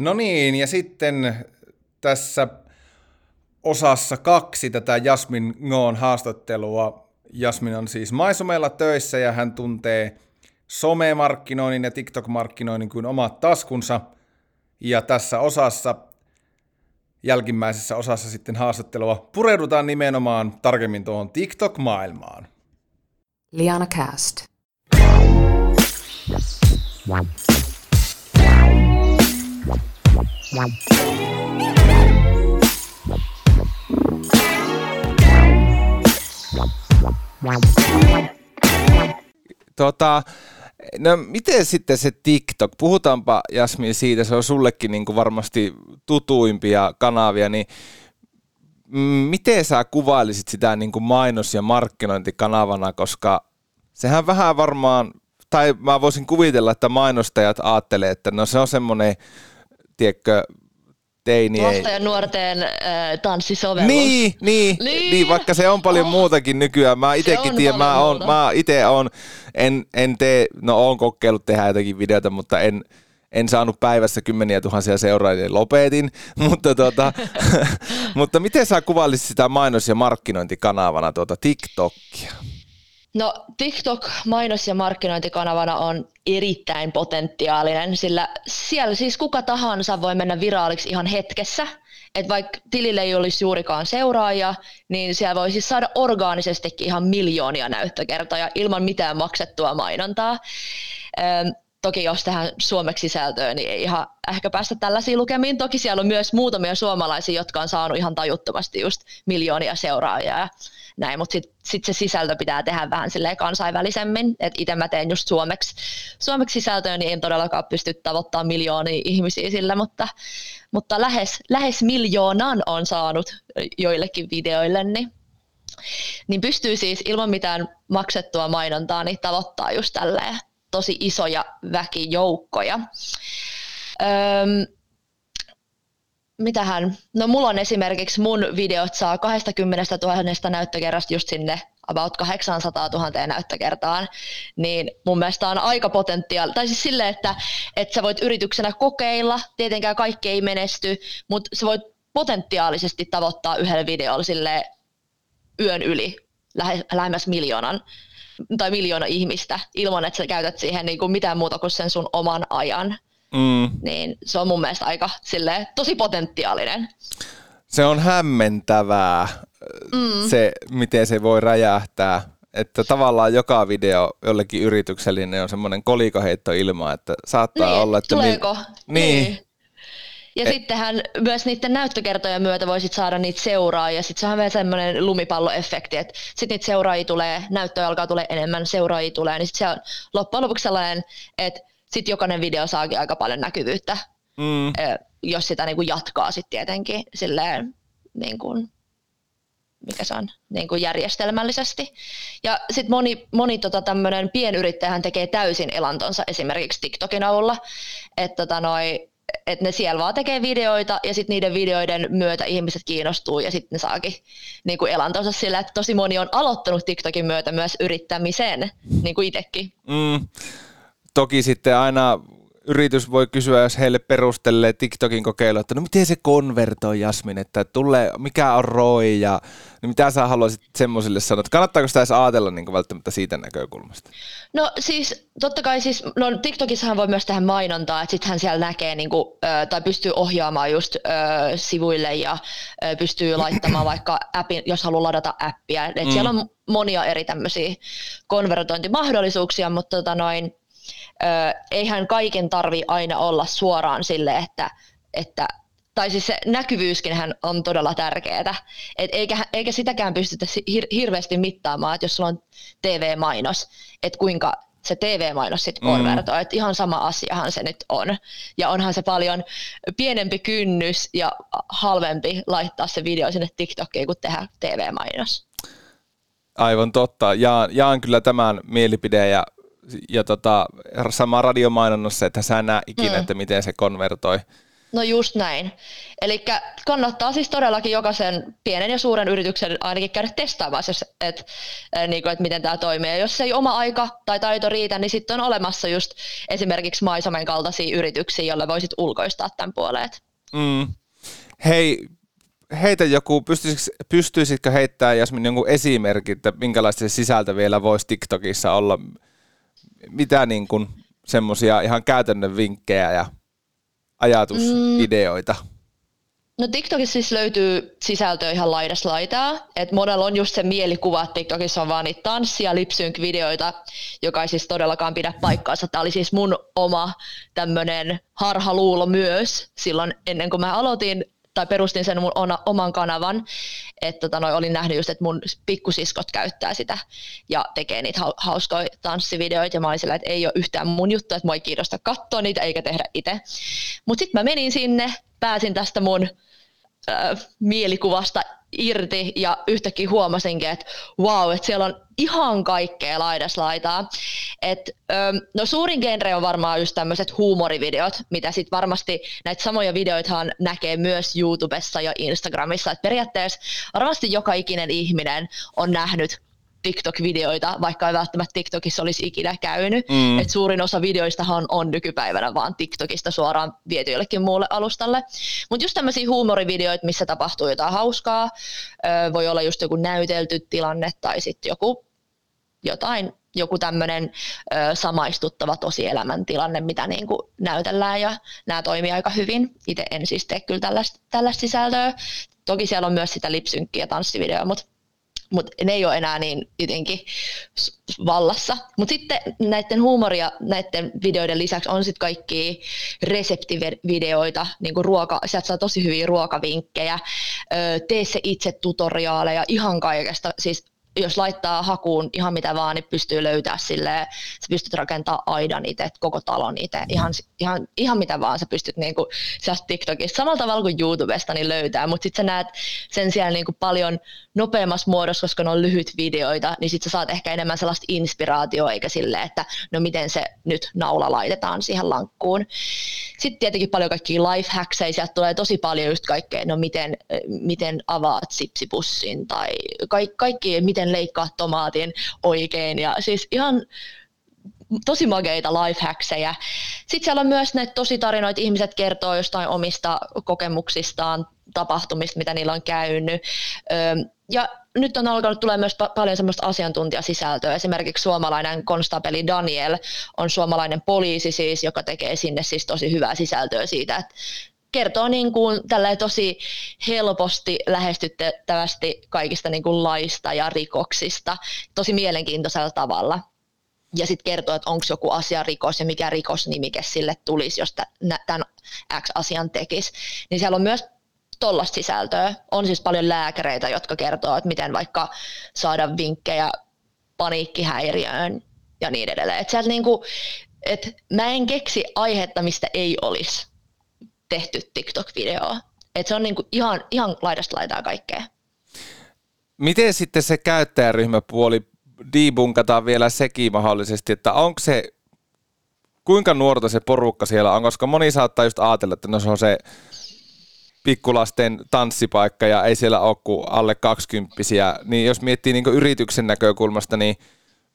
No niin, ja sitten tässä osassa kaksi tätä Jasmin Ngoon haastattelua. Jasmin on siis Maisomella töissä ja hän tuntee somemarkkinoinnin ja TikTok-markkinoinnin kuin omat taskunsa. Ja tässä osassa, jälkimmäisessä osassa sitten haastattelua, pureudutaan nimenomaan tarkemmin tuohon TikTok-maailmaan. Liana Cast. Tota, no miten sitten se TikTok, puhutaanpa Jasmin siitä, se on sullekin niin kuin varmasti tutuimpia kanavia, niin miten sä kuvailisit sitä niin kuin mainos- ja markkinointikanavana, koska sehän vähän varmaan, tai mä voisin kuvitella, että mainostajat ajattelee, että no se on semmoinen, tiedätkö, teini Lasten ja nuorten äh, tanssisovellus. Niin, niin, niin. niin, vaikka se on paljon oh. muutakin nykyään. Mä itekin tiedän, mä, on, mä ite on, en, en tee, no oon kokeillut tehdä jotakin videota, mutta en, en saanut päivässä kymmeniä tuhansia seuraajia, lopetin, mutta, tuota, mutta miten sä kuvailisit sitä mainos- ja markkinointikanavana tuota TikTokia? No TikTok mainos- ja markkinointikanavana on erittäin potentiaalinen, sillä siellä siis kuka tahansa voi mennä viraaliksi ihan hetkessä. Että vaikka tilille ei olisi juurikaan seuraajia, niin siellä voi siis saada orgaanisestikin ihan miljoonia näyttökertoja ilman mitään maksettua mainontaa. Toki jos tähän suomeksi sisältöön, niin ei ihan ehkä päästä tällaisiin lukemiin. Toki siellä on myös muutamia suomalaisia, jotka on saanut ihan tajuttomasti just miljoonia seuraajia näin, mutta sitten sit se sisältö pitää tehdä vähän silleen kansainvälisemmin, että itse mä teen just suomeksi, suomeksi sisältöä, niin en todellakaan pysty tavoittamaan miljoonia ihmisiä sillä, mutta, mutta lähes, lähes miljoonan on saanut joillekin videoille, niin niin pystyy siis ilman mitään maksettua mainontaa niin tavoittaa just tälleen tosi isoja väkijoukkoja. Öm, mitähän, no mulla on esimerkiksi mun videot saa 20 000 näyttökerrasta just sinne about 800 000 näyttökertaan, niin mun mielestä on aika potentiaali, tai siis silleen, että, että sä voit yrityksenä kokeilla, tietenkään kaikki ei menesty, mutta sä voit potentiaalisesti tavoittaa yhdellä videolla sille yön yli lähemmäs miljoonan tai miljoona ihmistä ilman, että sä käytät siihen niin kuin mitään muuta kuin sen sun oman ajan. Mm. Niin se on mun mielestä aika silleen, tosi potentiaalinen. Se on hämmentävää mm. se, miten se voi räjähtää. Että tavallaan joka video jollekin yrityksellinen on semmoinen kolikoheitto ilmaa, että saattaa niin, olla, että... Tuleeko? Mi- niin. niin. Ja e- sittenhän myös niiden näyttökertojen myötä voisit saada niitä seuraajia. Sitten se on vähän semmoinen lumipalloefekti, että sitten niitä seuraajia tulee, näyttöjä alkaa tulee enemmän, seuraajia tulee, niin sitten se on loppujen lopuksi sellainen, että sitten jokainen video saakin aika paljon näkyvyyttä, mm. jos sitä niin kuin jatkaa sitten tietenkin silleen, niin kuin, mikä se on, niin kuin järjestelmällisesti. Ja sitten moni, moni tota tämmöinen pienyrittäjähän tekee täysin elantonsa esimerkiksi TikTokin avulla, että tota noi, että ne siellä vaan tekee videoita ja sitten niiden videoiden myötä ihmiset kiinnostuu ja sitten ne saakin niin kuin elantonsa sillä, että tosi moni on aloittanut TikTokin myötä myös yrittämisen, niin kuin itsekin. Mm toki sitten aina yritys voi kysyä, jos heille perustelee TikTokin kokeilu, että no miten se konvertoi Jasmin, että tulee, mikä on ROI ja niin mitä sä haluaisit semmoisille sanoa, että kannattaako sitä edes ajatella niin välttämättä siitä näkökulmasta? No siis totta kai siis, no TikTokissahan voi myös tehdä mainontaa, että sitten hän siellä näkee niin kuin, tai pystyy ohjaamaan just ö, sivuille ja ö, pystyy laittamaan vaikka appin, jos haluaa ladata appia, että mm. siellä on monia eri tämmöisiä konvertointimahdollisuuksia, mutta tota noin, eihän kaiken tarvi aina olla suoraan sille, että, että tai siis se näkyvyyskin on todella tärkeää, Et eikä, eikä sitäkään pystytä hir- hirveästi mittaamaan, että jos sulla on TV-mainos, että kuinka se TV-mainos sitten konvertoi, mm. että ihan sama asiahan se nyt on. Ja onhan se paljon pienempi kynnys ja halvempi laittaa se video sinne TikTokiin kuin tehdä TV-mainos. Aivan totta. Jaan, jaan kyllä tämän mielipideen ja ja tota, sama radiomainonnassa, että sä näe ikinä, mm. että miten se konvertoi. No just näin. Eli kannattaa siis todellakin jokaisen pienen ja suuren yrityksen ainakin käydä testaamassa, että et, niin kuin, että miten tämä toimii. Ja jos ei oma aika tai taito riitä, niin sitten on olemassa just esimerkiksi Maisomen kaltaisia yrityksiä, joille voisit ulkoistaa tämän puoleet. Mm. Hei, heitä joku, pystyisitkö, pystyisitkö heittämään Jasmin jonkun esimerkin, että minkälaista se sisältö vielä voisi TikTokissa olla? Mitä niin kuin semmoisia ihan käytännön vinkkejä ja ajatusideoita? Mm. No TikTokissa siis löytyy sisältöä ihan laidasta laitaa. Et monella on just se mielikuva, että TikTokissa on vaan niitä tanssia, lipsynk-videoita, joka ei siis todellakaan pidä paikkaansa. Tämä oli siis mun oma tämmöinen harhaluulo myös silloin ennen kuin mä aloitin tai perustin sen mun oman kanavan, että tota, olin nähnyt just, että mun pikkusiskot käyttää sitä ja tekee niitä hauskoja tanssivideoita ja mä olin sillä, että ei ole yhtään mun juttu, että mua ei kiinnosta katsoa niitä eikä tehdä itse. Mutta sitten mä menin sinne, pääsin tästä mun äh, mielikuvasta irti ja yhtäkkiä huomasinkin, että wow, että siellä on ihan kaikkea laidaslaitaa. Et, no suurin genre on varmaan just tämmöiset huumorivideot, mitä sitten varmasti näitä samoja videoitahan näkee myös YouTubessa ja Instagramissa. Et periaatteessa varmasti joka ikinen ihminen on nähnyt TikTok-videoita, vaikka ei välttämättä TikTokissa olisi ikinä käynyt. Mm. Et suurin osa videoistahan on nykypäivänä vaan TikTokista suoraan viety jollekin muulle alustalle. Mutta just tämmöisiä huumorivideoita, missä tapahtuu jotain hauskaa, ö, voi olla just joku näytelty tilanne tai sitten joku jotain, joku tämmöinen samaistuttava tosielämän tilanne, mitä niin kuin näytellään ja nämä toimii aika hyvin. Itse en siis tee kyllä tällaista, tällaista sisältöä. Toki siellä on myös sitä lipsynkkiä tanssivideoa, mutta mutta ne ei ole enää niin jotenkin vallassa. Mutta sitten näiden huumoria näiden videoiden lisäksi on sitten kaikki reseptivideoita, niin kuin ruoka, sieltä saa tosi hyviä ruokavinkkejä, tee se itse tutoriaaleja, ihan kaikesta, siis jos laittaa hakuun ihan mitä vaan, niin pystyy löytää sille, sä pystyt rakentamaan aidan itse, koko talon itse, ihan, ihan, ihan mitä vaan sä pystyt niin kuin, TikTokista, samalla tavalla kuin YouTubesta niin löytää, mutta sitten sä näet sen siellä niin kuin paljon nopeammassa muodossa, koska ne on lyhyt videoita, niin sitten sä saat ehkä enemmän sellaista inspiraatioa, eikä silleen, että no miten se nyt naula laitetaan siihen lankkuun. Sitten tietenkin paljon kaikkia lifehackseja, sieltä tulee tosi paljon just kaikkea, no miten, miten avaat sipsipussin tai kaikki, kaikki miten miten leikkaa tomaatin oikein ja siis ihan tosi mageita lifehackseja. Sitten siellä on myös näitä tositarinoita, ihmiset kertoo jostain omista kokemuksistaan, tapahtumista, mitä niillä on käynyt. Ja nyt on alkanut tulee myös pa- paljon semmoista asiantuntijasisältöä. Esimerkiksi suomalainen konstapeli Daniel on suomalainen poliisi siis, joka tekee sinne siis tosi hyvää sisältöä siitä, että kertoo niin kuin tosi helposti lähestyttävästi kaikista niin kuin laista ja rikoksista tosi mielenkiintoisella tavalla. Ja sitten kertoo, että onko joku asia rikos ja mikä rikosnimike sille tulisi, jos tämän X-asian tekisi. Niin siellä on myös tollasta sisältöä. On siis paljon lääkäreitä, jotka kertoo, että miten vaikka saada vinkkejä paniikkihäiriöön ja niin edelleen. Et sieltä niinku, et mä en keksi aihetta, mistä ei olisi tehty TikTok-videoa. Et se on niinku ihan, ihan laidasta laitaa kaikkea. Miten sitten se käyttäjäryhmäpuoli debunkataan vielä sekin mahdollisesti, että onko se, kuinka nuorta se porukka siellä on, koska moni saattaa just ajatella, että no se on se pikkulasten tanssipaikka ja ei siellä ole kuin alle kaksikymppisiä, niin jos miettii niin yrityksen näkökulmasta, niin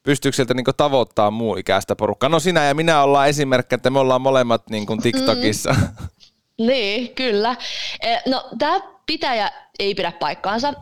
pystyykö sieltä niin tavoittaa muu ikäistä porukkaa? No sinä ja minä ollaan esimerkki, että me ollaan molemmat niin TikTokissa. Mm. Niin, kyllä. E, no tämä pitäjä ei pidä paikkaansa.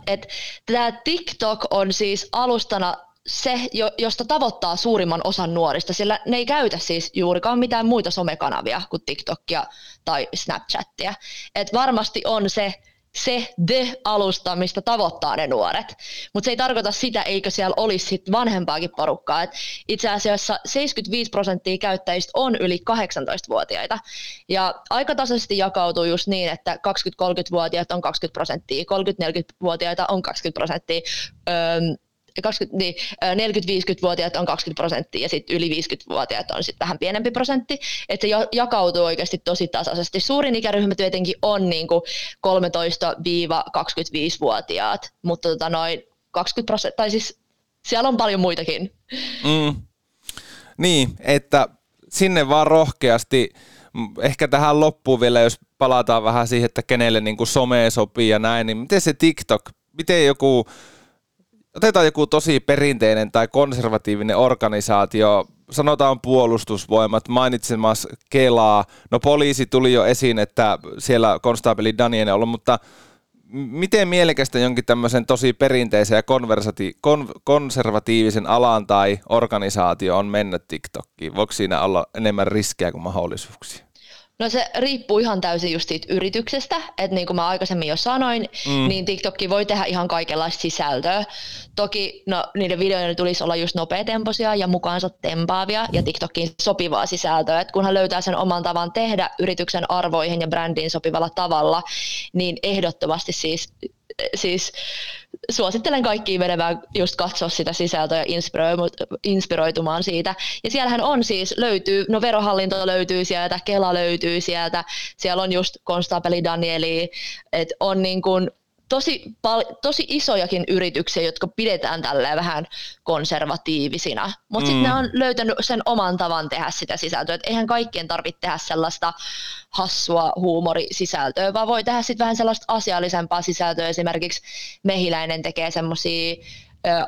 Tämä TikTok on siis alustana se, josta tavoittaa suurimman osan nuorista, sillä ne ei käytä siis juurikaan mitään muita somekanavia kuin TikTokia tai Snapchattia. Et varmasti on se se de-alusta, mistä tavoittaa ne nuoret. Mutta se ei tarkoita sitä, eikö siellä olisi sit vanhempaakin porukkaa. Et itse asiassa 75 prosenttia käyttäjistä on yli 18-vuotiaita. Ja aika tasaisesti jakautuu just niin, että 20-30-vuotiaat on 20 prosenttia, 30-40-vuotiaita on 20 prosenttia. Öö, 20, niin, 40-50-vuotiaat on 20 prosenttia ja sitten yli 50-vuotiaat on sitten vähän pienempi prosentti. Että se jakautuu oikeasti tosi tasaisesti. Suurin ikäryhmä tietenkin on niin 13-25-vuotiaat, mutta tota noin 20 prosenttia, tai siis siellä on paljon muitakin. Mm. Niin, että sinne vaan rohkeasti, ehkä tähän loppuun vielä, jos palataan vähän siihen, että kenelle niin kuin some sopii ja näin, niin miten se TikTok, miten joku, otetaan joku tosi perinteinen tai konservatiivinen organisaatio, sanotaan puolustusvoimat, mainitsemas Kelaa, no poliisi tuli jo esiin, että siellä konstaapeli Daniel on ollut, mutta miten mielekästä jonkin tämmöisen tosi perinteisen ja kon- konservatiivisen alan tai organisaatio on mennä TikTokkiin? Voiko siinä olla enemmän riskejä kuin mahdollisuuksia? No se riippuu ihan täysin just siitä yrityksestä, että niin kuin mä aikaisemmin jo sanoin, mm. niin TikTokki voi tehdä ihan kaikenlaista sisältöä. Toki no, niiden videoiden tulisi olla just nopeatempoisia ja mukaansa tempaavia ja TikTokin sopivaa sisältöä. Et kunhan löytää sen oman tavan tehdä yrityksen arvoihin ja brändiin sopivalla tavalla, niin ehdottomasti siis, siis suosittelen kaikkiin menemään just katsoa sitä sisältöä ja inspiroitumaan siitä. Ja siellähän on siis, löytyy, no verohallinto löytyy sieltä, Kela löytyy sieltä, siellä on just konstaapeli Danieli, että on niin kuin tosi, pal- tosi isojakin yrityksiä, jotka pidetään tälleen vähän konservatiivisina, mutta mm. sitten ne on löytänyt sen oman tavan tehdä sitä sisältöä, että eihän kaikkien tarvitse tehdä sellaista hassua huumorisisältöä, vaan voi tehdä sitten vähän sellaista asiallisempaa sisältöä, esimerkiksi Mehiläinen tekee semmoisia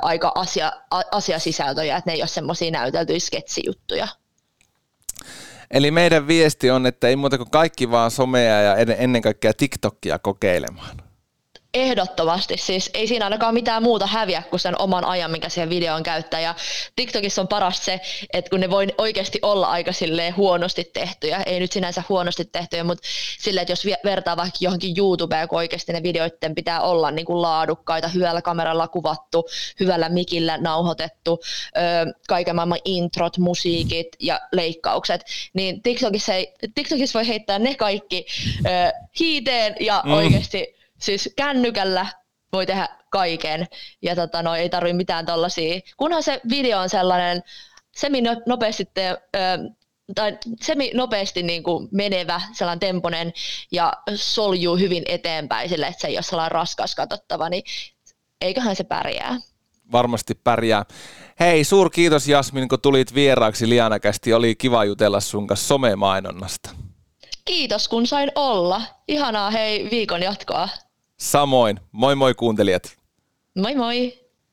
aika asia, a, asiasisältöjä, että ne ei ole semmoisia näyteltyjä sketsijuttuja. Eli meidän viesti on, että ei muuta kuin kaikki vaan somea ja ennen kaikkea TikTokia kokeilemaan. Ehdottomasti, siis ei siinä ainakaan mitään muuta häviä kuin sen oman ajan, minkä siihen videoon käyttää. Ja TikTokissa on parasta se, että kun ne voi oikeasti olla aika huonosti tehtyjä, ei nyt sinänsä huonosti tehtyjä, mutta silleen, että jos vertaa vaikka johonkin YouTubeen, kun oikeasti ne videoiden pitää olla niin kuin laadukkaita, hyvällä kameralla kuvattu, hyvällä mikillä nauhoitettu, kaiken maailman introt, musiikit ja leikkaukset, niin TikTokissa, ei, TikTokissa voi heittää ne kaikki hiiteen ja mm. oikeasti siis kännykällä voi tehdä kaiken ja tota, no, ei tarvi mitään tollasia, kunhan se video on sellainen semi nopeasti te, ö, tai semi nopeasti niin kuin menevä, sellainen temponen ja soljuu hyvin eteenpäin sille, että se ei ole sellainen raskas katsottava, niin eiköhän se pärjää. Varmasti pärjää. Hei, suur kiitos Jasmin, kun tulit vieraaksi Lianakästi. Oli kiva jutella sun kanssa somemainonnasta. Kiitos, kun sain olla. Ihanaa hei viikon jatkoa. Samoin. Moi moi kuuntelijat. Moi moi.